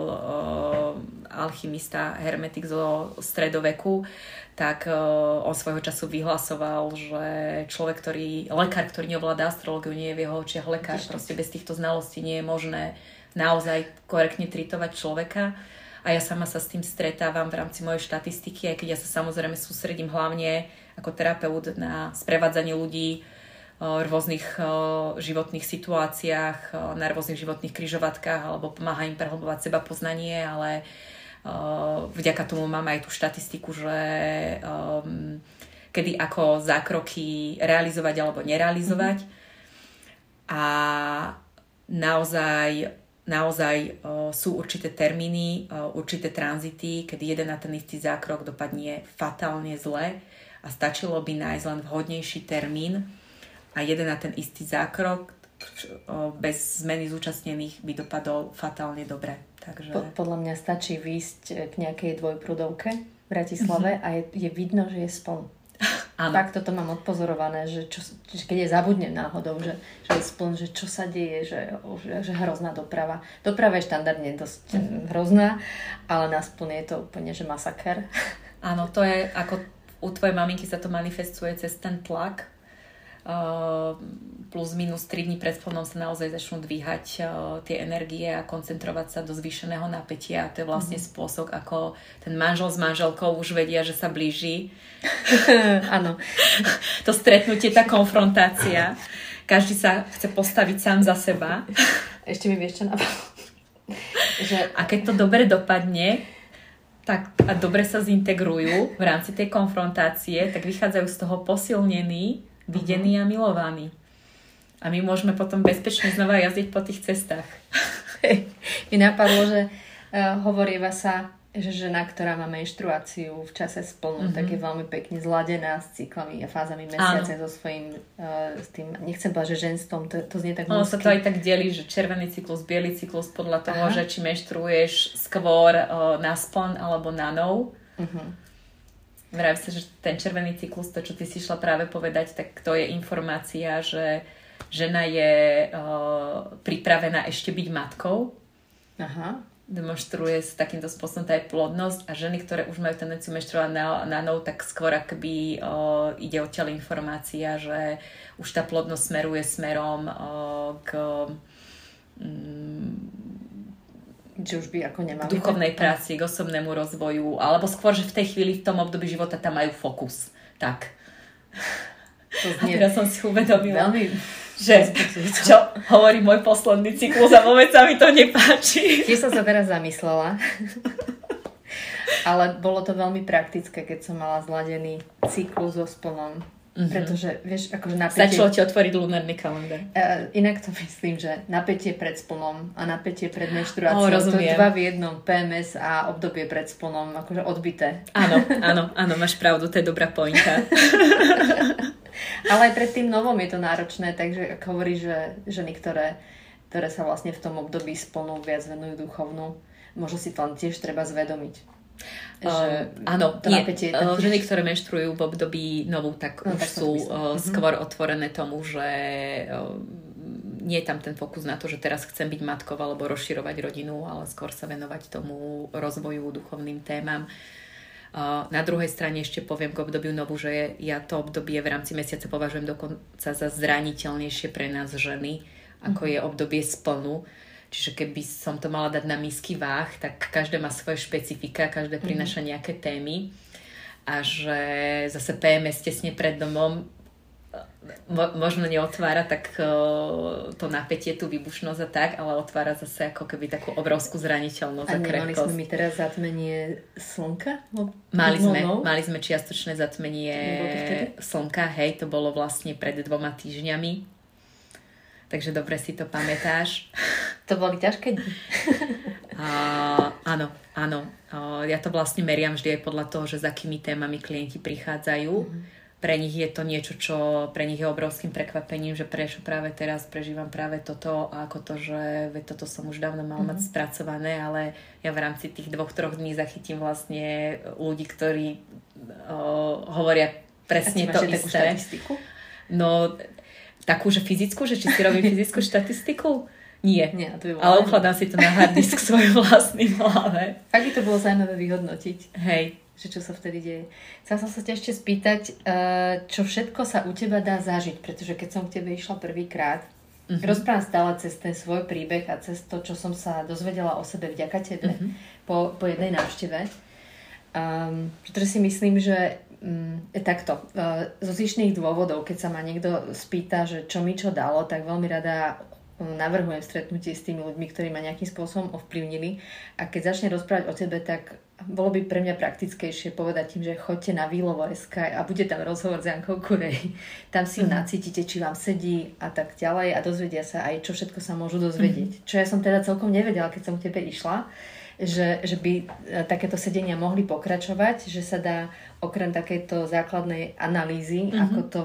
alchymista, hermetik zo stredoveku, tak on svojho času vyhlasoval, že človek, ktorý, lekár, ktorý neovláda astrológiu, nie je v jeho očiach lekár. Proste bez týchto znalostí nie je možné naozaj korektne tritovať človeka. A ja sama sa s tým stretávam v rámci mojej štatistiky, aj keď ja sa samozrejme sústredím hlavne ako terapeut na sprevádzanie ľudí v rôznych životných situáciách, na rôznych životných kryžovatkách alebo pomáha im prehlbovať seba poznanie, ale vďaka tomu mám aj tú štatistiku, že kedy ako zákroky realizovať alebo nerealizovať. A naozaj naozaj sú určité termíny, určité tranzity, kedy jeden na ten istý zákrok dopadne fatálne zle a stačilo by nájsť len vhodnejší termín a jeden na ten istý zákrok bez zmeny zúčastnených by dopadol fatálne dobre. Takže... Po, podľa mňa stačí výjsť k nejakej dvojprudovke v Bratislave mm-hmm. a je, je vidno, že je spln. Áno. Tak toto mám odpozorované, že, čo, že keď je zabudnem náhodou, že, že je spln, že čo sa deje, že, že, hrozná doprava. Doprava je štandardne dosť mm-hmm. hrozná, ale na spln je to úplne, že masaker. Áno, to je ako u tvojej maminky sa to manifestuje cez ten tlak, plus minus 3 dní pred splnom sa naozaj začnú dvíhať uh, tie energie a koncentrovať sa do zvýšeného napätia. A to je vlastne mm. spôsob, ako ten manžel s manželkou už vedia, že sa blíži. Áno. to stretnutie, tá konfrontácia. Každý sa chce postaviť sám za seba. Ešte mi vieš čo že... A keď to dobre dopadne, tak a dobre sa zintegrujú v rámci tej konfrontácie, tak vychádzajú z toho posilnení, videní uh-huh. a milovaní. A my môžeme potom bezpečne znova jazdiť po tých cestách. mi napadlo, že uh, hovorieva sa že žena, ktorá má menštruáciu v čase splnu, mm-hmm. tak je veľmi pekne zladená s cyklami a fázami mesiace so svojím, uh, s tým, nechcem povedať, že ženstvom, to, to znie tak Ono sa to aj tak delí, že červený cyklus, biely cyklus podľa toho, Aha. že či menštruuješ skôr uh, na spln alebo na nov. Mm-hmm. Vraví sa, že ten červený cyklus, to čo ty si šla práve povedať, tak to je informácia, že žena je uh, pripravená ešte byť matkou. Aha demonstruje s takýmto spôsobom aj plodnosť a ženy, ktoré už majú tendenciu menštruovať na, na nov, tak skôr akoby o, ide o tele informácia, že už tá plodnosť smeruje smerom o, k mm, že už by ako nemali duchovnej tak? práci, k osobnému rozvoju, alebo skôr, že v tej chvíli, v tom období života tam majú fokus. Tak. To znie... A teraz som si uvedomila. Veľmi že čo hovorí môj posledný cyklus a vôbec sa mi to nepáči. Tiež som sa teraz zamyslela. Ale bolo to veľmi praktické, keď som mala zladený cyklus so splnom. Mm-hmm. Pretože, vieš, akože napätie... Začalo ti otvoriť lunárny kalendár. Uh, inak to myslím, že napätie pred splnom a napätie pred menštruáciou, oh, to je dva v jednom, PMS a obdobie pred splnom, akože odbité. Áno, áno, áno, máš pravdu, to je dobrá pointa. Ale aj pred tým novom je to náročné, takže ak hovoríš, že ženy, ktoré, ktoré sa vlastne v tom období splnú viac venujú duchovnú, možno si to len tiež treba zvedomiť že um, áno, to nie, napätie uh, ženy, ktoré menštruujú v období novú, tak no, už tak sú uh, skôr otvorené tomu, že uh, nie je tam ten fokus na to, že teraz chcem byť matkou alebo rozširovať rodinu, ale skôr sa venovať tomu rozvoju, duchovným témam. Uh, na druhej strane ešte poviem k obdobiu novú, že ja to obdobie v rámci mesiaca považujem dokonca za zraniteľnejšie pre nás ženy, ako mm-hmm. je obdobie splnu Čiže keby som to mala dať na misky váh, tak každé má svoje špecifika, každé mhm. prináša nejaké témy. A že zase PMS tesne pred domom možno neotvára tak to napätie, tú výbušnosť a tak, ale otvára zase ako keby takú obrovskú zraniteľnosť a, a nemali sme my teraz zatmenie slnka? Mali sme, mali sme čiastočné zatmenie slnka, hej, to bolo vlastne pred dvoma týždňami takže dobre si to pamätáš. To boli ťažké dni. uh, áno, áno. Uh, ja to vlastne meriam vždy aj podľa toho, že za akými témami klienti prichádzajú. Mm-hmm. Pre nich je to niečo, čo pre nich je obrovským prekvapením, že prečo práve teraz prežívam práve toto a ako to, že ve, toto som už dávno mal mm-hmm. mať mhm. spracované, ale ja v rámci tých dvoch, troch dní zachytím vlastne ľudí, ktorí uh, hovoria presne to isté. No, takú, že fyzickú, že či si robím fyzickú štatistiku? Nie. Nie to by Ale ukladám si to na hard disk svoj vlastný hlave. Ak by to bolo zaujímavé vyhodnotiť. Hej. Že čo sa vtedy deje. Chcela som sa ťa ešte spýtať, eh, čo všetko sa u teba dá zažiť, pretože keď som k tebe išla prvýkrát, uh-huh. rozprávam stále cez ten svoj príbeh a cez to, čo som sa dozvedela o sebe vďaka tebe uh-huh. po, po jednej návšteve. Um, pretože si myslím, že Mm, takto. E, zo zišných dôvodov, keď sa ma niekto spýta, že čo mi čo dalo, tak veľmi rada mm, navrhujem stretnutie s tými ľuďmi, ktorí ma nejakým spôsobom ovplyvnili. A keď začne rozprávať o tebe, tak bolo by pre mňa praktickejšie povedať im, že choďte na Výlovo.sk a bude tam rozhovor s Jankou Kurej. Tam si mm. nacítite, či vám sedí a tak ďalej a dozvedia sa aj, čo všetko sa môžu dozvedieť. Mm. Čo ja som teda celkom nevedela, keď som k tebe išla že, že by e, takéto sedenia mohli pokračovať, že sa dá okrem takejto základnej analýzy, mm-hmm. ako to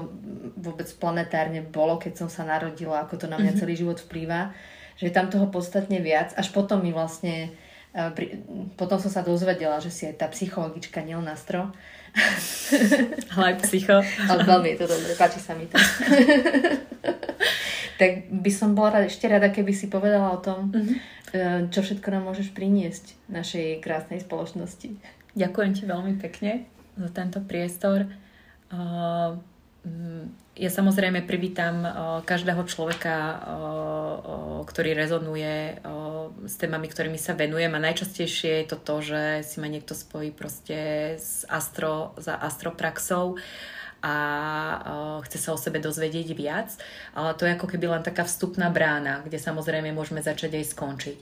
vôbec planetárne bolo, keď som sa narodila, ako to na mňa mm-hmm. celý život vplýva, že je tam toho podstatne viac. Až potom mi vlastne, e, potom som sa dozvedela, že si aj tá psychologička Nil Nastro. Ale aj psycho. Ale veľmi je to dobre, páči sa mi to. tak by som bola ešte rada, keby si povedala o tom, mm-hmm čo všetko nám môžeš priniesť našej krásnej spoločnosti. Ďakujem ti veľmi pekne za tento priestor. E, ja samozrejme privítam každého človeka, ktorý rezonuje s témami, ktorými sa venujem. A najčastejšie je to to, že si ma niekto spojí proste s astro, za astropraxou a chce sa o sebe dozvedieť viac, ale to je ako keby len taká vstupná brána, kde samozrejme môžeme začať aj skončiť.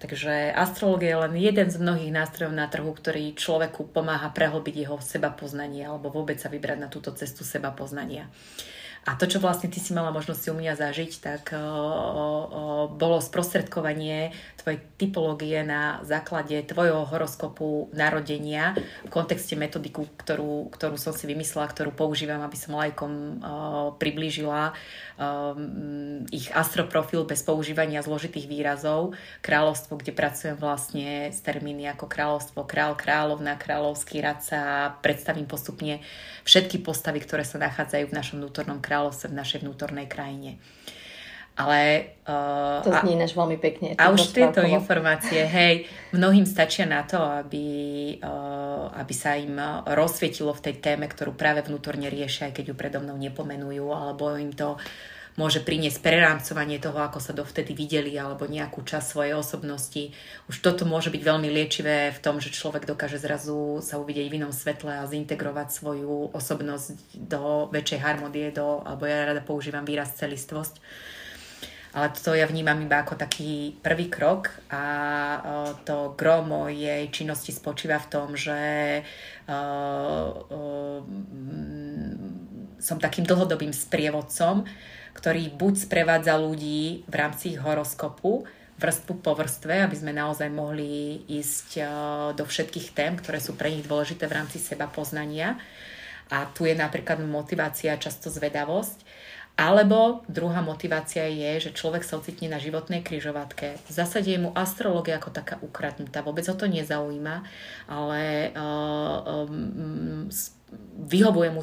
Takže astrologia je len jeden z mnohých nástrojov na trhu, ktorý človeku pomáha prehlbiť jeho seba poznanie alebo vôbec sa vybrať na túto cestu seba poznania. A to, čo vlastne ty si mala možnosť u mňa zažiť, tak o, o, bolo sprostredkovanie tvojej typológie na základe tvojho horoskopu narodenia v kontexte metodiku, ktorú, ktorú som si vymyslela, ktorú používam, aby som lajkom o, priblížila o, ich astroprofil bez používania zložitých výrazov. Kráľovstvo, kde pracujem vlastne s termíny ako kráľovstvo, král, kráľovna, kráľovský radca. Predstavím postupne všetky postavy, ktoré sa nachádzajú v našom vnútornom kráľovstve kráľovstve v našej vnútornej krajine. Ale... Uh, to znie než veľmi pekne. A už tieto informácie, hej, mnohým stačia na to, aby, uh, aby sa im rozsvietilo v tej téme, ktorú práve vnútorne riešia, aj keď ju predo mnou nepomenujú, alebo im to môže priniesť prerámcovanie toho, ako sa dovtedy videli, alebo nejakú časť svojej osobnosti. Už toto môže byť veľmi liečivé v tom, že človek dokáže zrazu sa uvidieť v inom svetle a zintegrovať svoju osobnosť do väčšej harmonie, do, alebo ja rada používam výraz celistvosť. ale to ja vnímam iba ako taký prvý krok a to gro mojej činnosti spočíva v tom, že som takým dlhodobým sprievodcom, ktorý buď sprevádza ľudí v rámci ich horoskopu, vrstvu po vrstve, aby sme naozaj mohli ísť do všetkých tém, ktoré sú pre nich dôležité v rámci seba poznania. A tu je napríklad motivácia, často zvedavosť alebo druhá motivácia je, že človek sa ocitne na životnej kryžovatke. V zásade je mu astrológia ako taká ukradnutá, vôbec ho to nezaujíma, ale uh, um, vyhovuje mu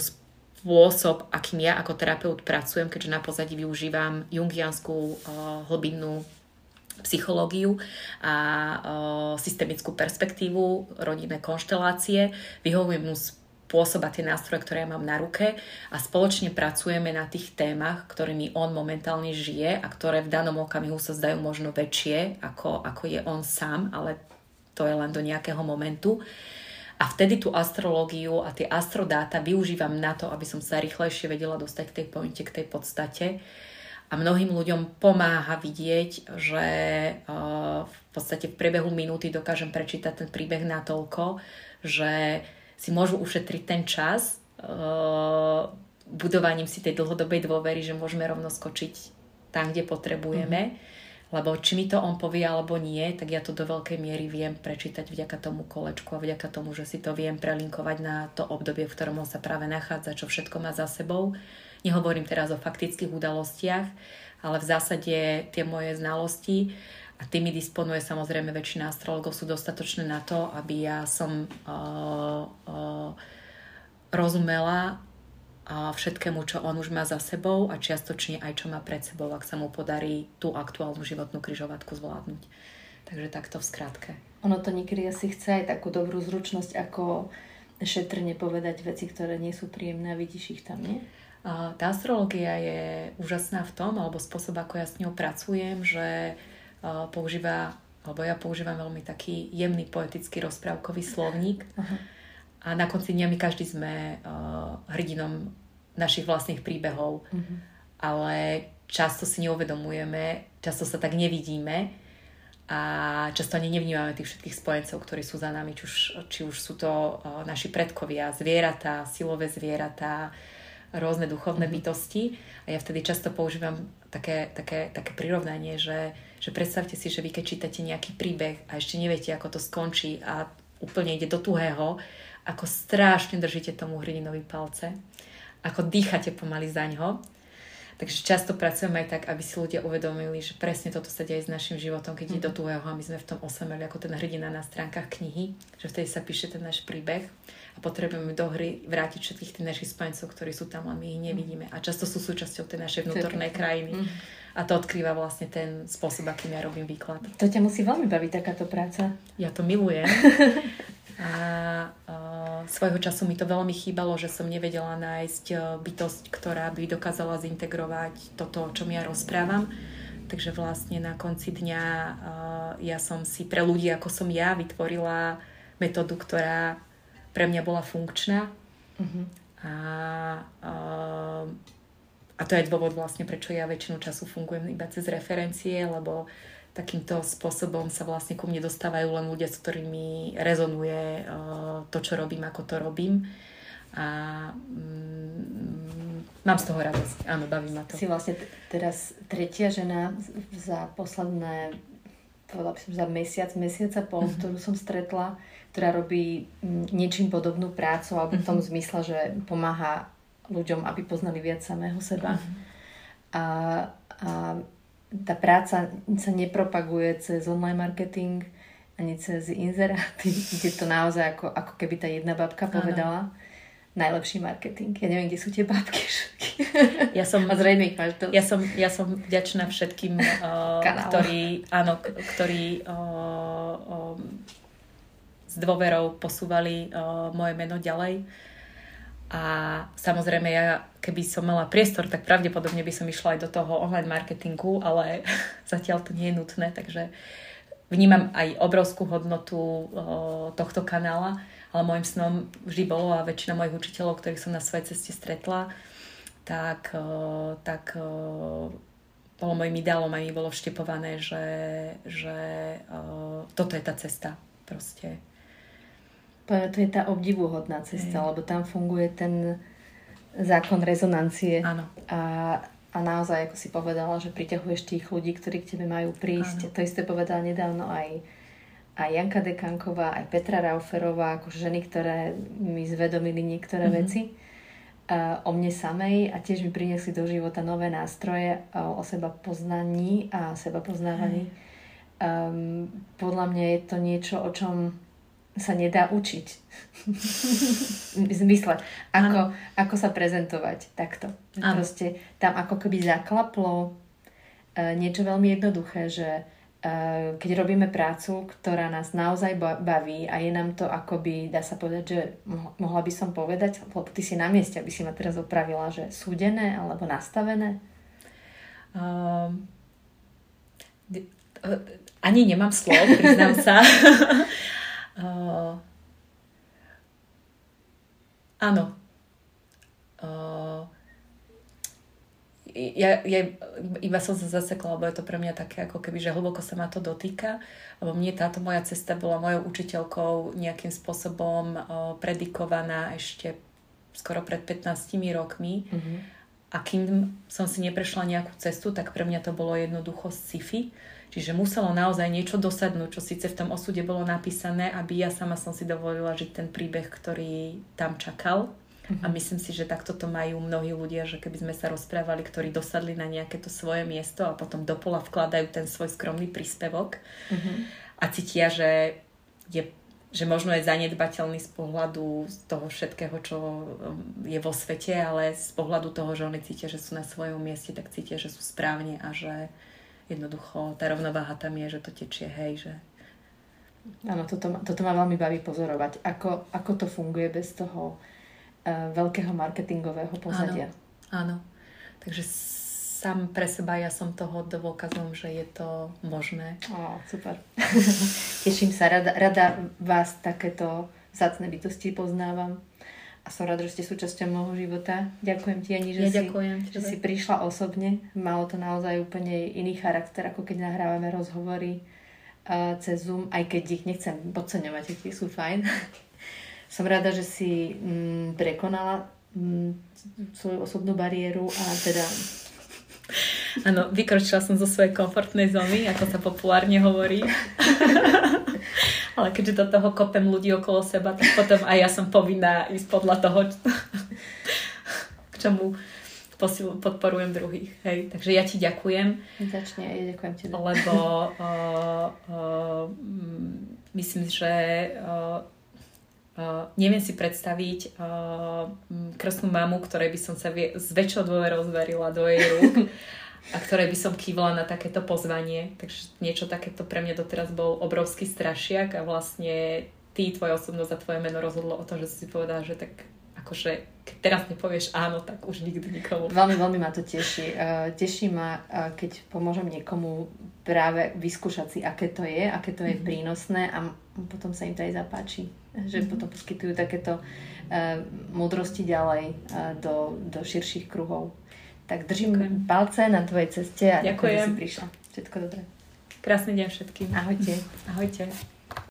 spôsob, akým ja ako terapeut pracujem, keďže na pozadí využívam jungianskú uh, hlbinnú psychológiu a uh, systemickú perspektívu, rodinné konštelácie. Vyhovujem mu spôsob a tie nástroje, ktoré ja mám na ruke a spoločne pracujeme na tých témach, ktorými on momentálne žije a ktoré v danom okamihu sa zdajú možno väčšie, ako, ako je on sám, ale to je len do nejakého momentu. A vtedy tú astrológiu a tie astrodáta využívam na to, aby som sa rýchlejšie vedela dostať k tej pointe, k tej podstate. A mnohým ľuďom pomáha vidieť, že uh, v podstate v priebehu minúty dokážem prečítať ten príbeh natoľko, že si môžu ušetriť ten čas uh, budovaním si tej dlhodobej dôvery, že môžeme rovno skočiť tam, kde potrebujeme. Mm-hmm. Lebo či mi to on povie alebo nie, tak ja to do veľkej miery viem prečítať vďaka tomu kolečku a vďaka tomu, že si to viem prelinkovať na to obdobie, v ktorom on sa práve nachádza, čo všetko má za sebou. Nehovorím teraz o faktických udalostiach, ale v zásade tie moje znalosti a tými disponuje samozrejme väčšina astrologov sú dostatočné na to, aby ja som uh, uh, rozumela všetkému, čo on už má za sebou a čiastočne aj čo má pred sebou, ak sa mu podarí tú aktuálnu životnú kryžovatku zvládnuť. Takže takto v skratke. Ono to niekedy asi chce aj takú dobrú zručnosť, ako šetrne povedať veci, ktoré nie sú príjemné a vidíš ich tam, nie? Tá astrologia je úžasná v tom, alebo spôsob, ako ja s ňou pracujem, že používa, alebo ja používam veľmi taký jemný poetický rozprávkový slovník. Uh-huh. A na konci dňa my každý sme uh, hrdinom našich vlastných príbehov. Uh-huh. Ale často si neuvedomujeme, často sa tak nevidíme a často ani nevnímame tých všetkých spojencov, ktorí sú za nami, či už, či už sú to uh, naši predkovia, zvieratá, silové zvieratá, rôzne duchovné mm-hmm. bytosti. A ja vtedy často používam také, také, také prirovnanie, že, že predstavte si, že vy keď čítate nejaký príbeh a ešte neviete, ako to skončí a úplne ide do tuhého, ako strašne držíte tomu hrdinovi palce, ako dýchate pomaly za ňo. Takže často pracujeme aj tak, aby si ľudia uvedomili, že presne toto sa deje s našim životom, keď mm. ide do tuhého a my sme v tom osameli ako ten hrdina na stránkach knihy, že vtedy sa píše ten náš príbeh a potrebujeme do hry vrátiť všetkých tých našich spojencov, ktorí sú tam, len my ich nevidíme. A často sú súčasťou tej našej vnútornej krajiny. Mm. A to odkrýva vlastne ten spôsob, akým ja robím výklad. To ťa musí veľmi baviť takáto práca. Ja to milujem. A uh, svojho času mi to veľmi chýbalo, že som nevedela nájsť uh, bytosť, ktorá by dokázala zintegrovať toto, o čom ja rozprávam. Takže vlastne na konci dňa uh, ja som si pre ľudí, ako som ja, vytvorila metódu, ktorá pre mňa bola funkčná. Uh-huh. A, uh, a to je dôvod vlastne, prečo ja väčšinu času fungujem iba cez referencie, lebo takýmto spôsobom sa vlastne ku mne dostávajú len ľudia, s ktorými rezonuje uh, to, čo robím, ako to robím. A mm, mám z toho radosť. Áno, baví ma to. Si vlastne t- teraz tretia žena za posledné, povedala by som, za mesiac, mesiac a pol, mm-hmm. ktorú som stretla, ktorá robí mm, niečím podobnú prácu, alebo v tom mhm. zmysle, že pomáha ľuďom, aby poznali viac samého seba. Mm-hmm. A, a tá práca sa nepropaguje cez online marketing ani cez inzeráty. Ide to naozaj ako, ako keby tá jedna babka povedala. Ano. Najlepší marketing. Ja neviem, kde sú tie babky Ja som, A zrejme ich máš. Ja som, ja som vďačná všetkým, uh, ktorí, áno, ktorí uh, uh, s dôverou posúvali uh, moje meno ďalej. A samozrejme, ja keby som mala priestor, tak pravdepodobne by som išla aj do toho online marketingu, ale zatiaľ to nie je nutné, takže vnímam aj obrovskú hodnotu o, tohto kanála, ale môjim snom vždy bolo a väčšina mojich učiteľov, ktorých som na svojej ceste stretla, tak, o, tak o, bolo môjim ideálom aj mi bolo vštepované, že, že toto je tá cesta proste. To je tá obdivuhodná cesta, Hej. lebo tam funguje ten zákon rezonancie. Áno. A, a naozaj, ako si povedala, že priťahuješ tých ľudí, ktorí k tebe majú prísť. Áno. To isté povedala nedávno aj, aj Janka Dekanková, aj Petra Rauferová, ako ženy, ktoré mi zvedomili niektoré mm-hmm. veci o mne samej a tiež mi priniesli do života nové nástroje o seba poznaní a seba poznávaní. Um, podľa mňa je to niečo, o čom sa nedá učiť. v zmysle, ako, ako sa prezentovať takto. Ano. Proste tam ako keby zaklaplo uh, niečo veľmi jednoduché, že Eh, keď robíme prácu, ktorá nás naozaj baví a je nám to akoby, dá sa povedať, že mohla by som povedať, ty si na mieste, aby si ma teraz opravila, že súdené alebo nastavené? Um, ani nemám slov, priznám sa. uh, áno. Uh, ja, ja iba som sa zasekla, lebo je to pre mňa také ako keby, že hlboko sa ma to dotýka, lebo mne táto moja cesta bola mojou učiteľkou nejakým spôsobom o, predikovaná ešte skoro pred 15 rokmi. Mm-hmm. A kým som si neprešla nejakú cestu, tak pre mňa to bolo jednoducho sci-fi. Čiže muselo naozaj niečo dosadnúť, čo síce v tom osude bolo napísané, aby ja sama som si dovolila žiť ten príbeh, ktorý tam čakal. Uh-huh. A myslím si, že takto to majú mnohí ľudia, že keby sme sa rozprávali, ktorí dosadli na nejaké to svoje miesto a potom do pola vkladajú ten svoj skromný príspevok uh-huh. a cítia, že je že možno je zanedbateľný z pohľadu toho všetkého, čo um, je vo svete, ale z pohľadu toho, že oni cítia, že sú na svojom mieste, tak cítia, že sú správne a že jednoducho tá rovnováha tam je, že to tečie, hej, že Áno, toto, toto ma veľmi baví pozorovať. Ako, ako to funguje bez toho uh, veľkého marketingového pozadia. Áno, áno. Takže sám pre seba ja som toho dôkazom, že je to možné. Ó, super. Teším sa, rada, rada vás takéto zácne bytosti poznávam a som rada, že ste súčasťou môjho života. Ďakujem ti, Ani, že, ja si, ďakujem, že si prišla osobne. Malo to naozaj úplne iný charakter, ako keď nahrávame rozhovory uh, cez Zoom, aj keď ich nechcem podceňovať, tie sú fajn. Som rada, že si mm, prekonala mm, svoju osobnú bariéru a teda... Áno, vykročila som zo svojej komfortnej zóny, ako sa populárne hovorí. Ale keďže do toho kopem ľudí okolo seba, tak potom aj ja som povinná ísť podľa toho, k čomu posil, podporujem druhých. Hej. Takže ja ti ďakujem. Začne, ja ďakujem ti. Lebo uh, uh, myslím, že uh, Uh, neviem si predstaviť uh, krstnú mamu, ktorej by som sa vie, s väčšou dôverou zverila do jej rúk a ktorej by som kývala na takéto pozvanie. Takže niečo takéto pre mňa doteraz bol obrovský strašiak a vlastne ty, tvoja osobnosť a tvoje meno rozhodlo o tom, že si povedala, že tak akože keď teraz nepovieš áno, tak už nikdy nikomu. Veľmi, veľmi ma to teší. Uh, teší ma, uh, keď pomôžem niekomu práve vyskúšať si, aké to je, aké to je mm-hmm. prínosné a potom sa im to aj zapáči že mm-hmm. potom poskytujú takéto uh, múdrosti ďalej uh, do, do širších kruhov. Tak držím Ďakujem. palce na tvojej ceste a ďakujem, že si prišla. Všetko dobré. Krásny deň všetkým. Ahojte. Ahojte.